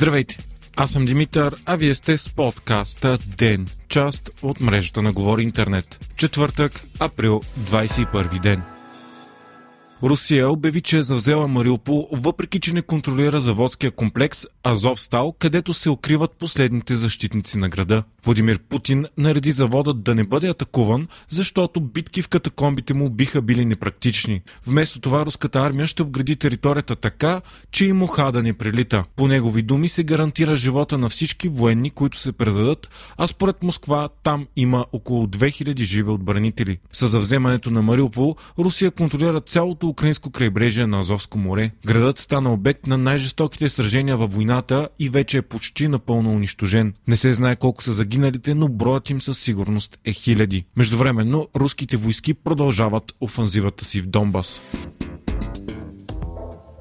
Здравейте! Аз съм Димитър, а вие сте с подкаста ДЕН, част от мрежата на Говори Интернет. Четвъртък, април, 21 ден. Русия обяви, че е завзела Мариупол, въпреки че не контролира заводския комплекс Азов Стал, където се укриват последните защитници на града. Владимир Путин нареди заводът да не бъде атакуван, защото битки в катакомбите му биха били непрактични. Вместо това руската армия ще обгради територията така, че и муха да не прилита. По негови думи се гарантира живота на всички военни, които се предадат, а според Москва там има около 2000 живи отбранители. С завземането на Мариупол, Русия контролира цялото украинско крайбрежие на Азовско море. Градът стана обект на най-жестоките сражения във войната и вече е почти напълно унищожен. Не се знае колко са загиналите, но броят им със сигурност е хиляди. Междувременно, руските войски продължават офанзивата си в Донбас.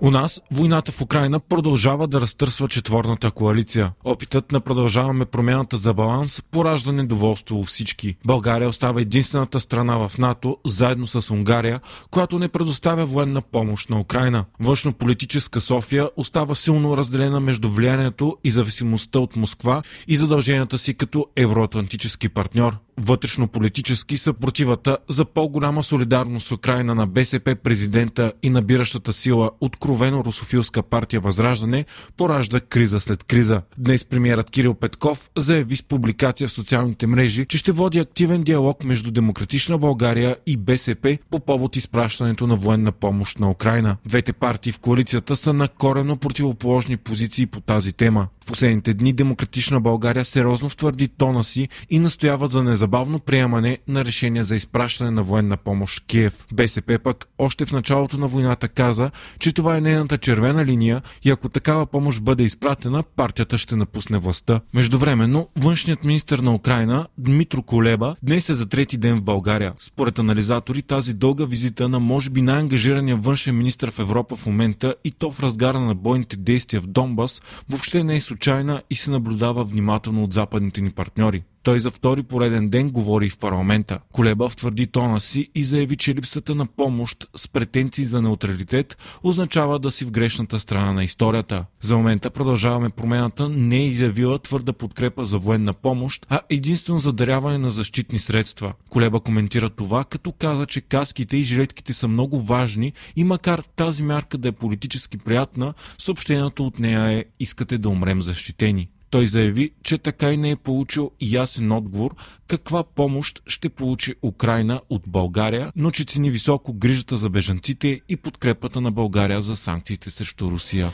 У нас войната в Украина продължава да разтърсва четворната коалиция. Опитът на продължаваме промяната за баланс поражда недоволство у всички. България остава единствената страна в НАТО, заедно с Унгария, която не предоставя военна помощ на Украина. Външно-политическа София остава силно разделена между влиянието и зависимостта от Москва и задълженията си като евроатлантически партньор вътрешно-политически съпротивата за по-голяма солидарност с Украина на БСП президента и набиращата сила откровено русофилска партия Възраждане поражда криза след криза. Днес премиерът Кирил Петков заяви с публикация в социалните мрежи, че ще води активен диалог между Демократична България и БСП по повод изпращането на военна помощ на Украина. Двете партии в коалицията са на корено противоположни позиции по тази тема. В последните дни Демократична България сериозно втвърди тона си и настоява за незабавно незабавно приемане на решение за изпращане на военна помощ в Киев. БСП пък още в началото на войната каза, че това е нейната червена линия и ако такава помощ бъде изпратена, партията ще напусне властта. Междувременно, външният министр на Украина Дмитро Колеба днес е за трети ден в България. Според анализатори тази дълга визита на може би най-ангажирания външен министр в Европа в момента и то в разгара на бойните действия в Донбас въобще не е случайна и се наблюдава внимателно от западните ни партньори. Той за втори пореден ден говори в парламента. Колеба втвърди тона си и заяви, че липсата на помощ с претенции за неутралитет означава да си в грешната страна на историята. За момента продължаваме промената не е изявила твърда подкрепа за военна помощ, а единствено за даряване на защитни средства. Колеба коментира това, като каза, че каските и жилетките са много важни и макар тази мярка да е политически приятна, съобщението от нея е искате да умрем защитени. Той заяви, че така и не е получил ясен отговор каква помощ ще получи Украина от България, но че цени високо грижата за бежанците и подкрепата на България за санкциите срещу Русия.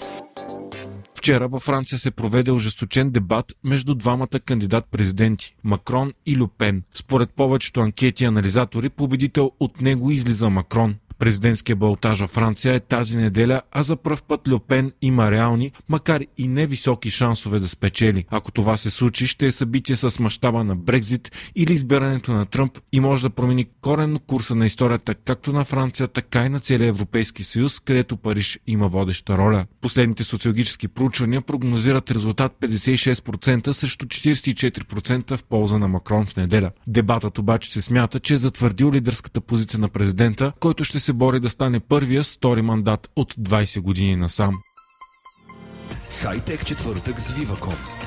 Вчера във Франция се проведе ожесточен дебат между двамата кандидат-президенти – Макрон и Люпен. Според повечето анкети и анализатори, победител от него излиза Макрон. Президентския балтаж във Франция е тази неделя, а за пръв път Люпен има реални, макар и невисоки шансове да спечели. Ако това се случи, ще е събитие с мащаба на Брекзит или избирането на Тръмп и може да промени коренно курса на историята както на Франция, така и на целия Европейски съюз, където Париж има водеща роля. Последните социологически проучвания прогнозират резултат 56% срещу 44% в полза на Макрон в неделя. Дебатът обаче се смята, че е затвърдил лидерската позиция на президента, който ще се бори да стане първия стори мандат от 20 години насам. Хайтек четвъртък с Viva.com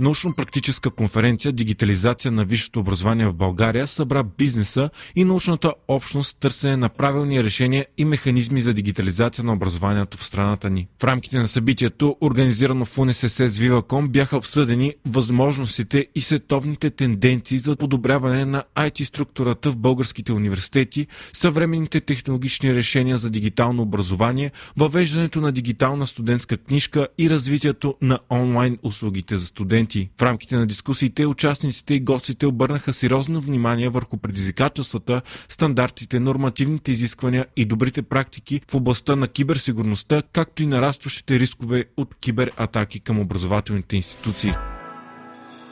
Научно-практическа конференция Дигитализация на висшето образование в България събра бизнеса и научната общност търсене на правилни решения и механизми за дигитализация на образованието в страната ни. В рамките на събитието, организирано в УНСС с Viva.com, бяха обсъдени възможностите и световните тенденции за подобряване на IT структурата в българските университети, съвременните технологични решения за дигитално образование, въвеждането на дигитална студентска книжка и развитието на онлайн услугите за студенти моменти. В рамките на дискусиите участниците и гостите обърнаха сериозно внимание върху предизвикателствата, стандартите, нормативните изисквания и добрите практики в областта на киберсигурността, както и нарастващите рискове от кибератаки към образователните институции.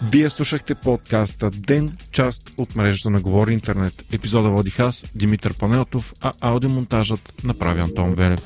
Вие слушахте подкаста Ден, част от мрежата на Говори Интернет. Епизода водих аз, Димитър Панелтов, а аудиомонтажът направи Антон Велев.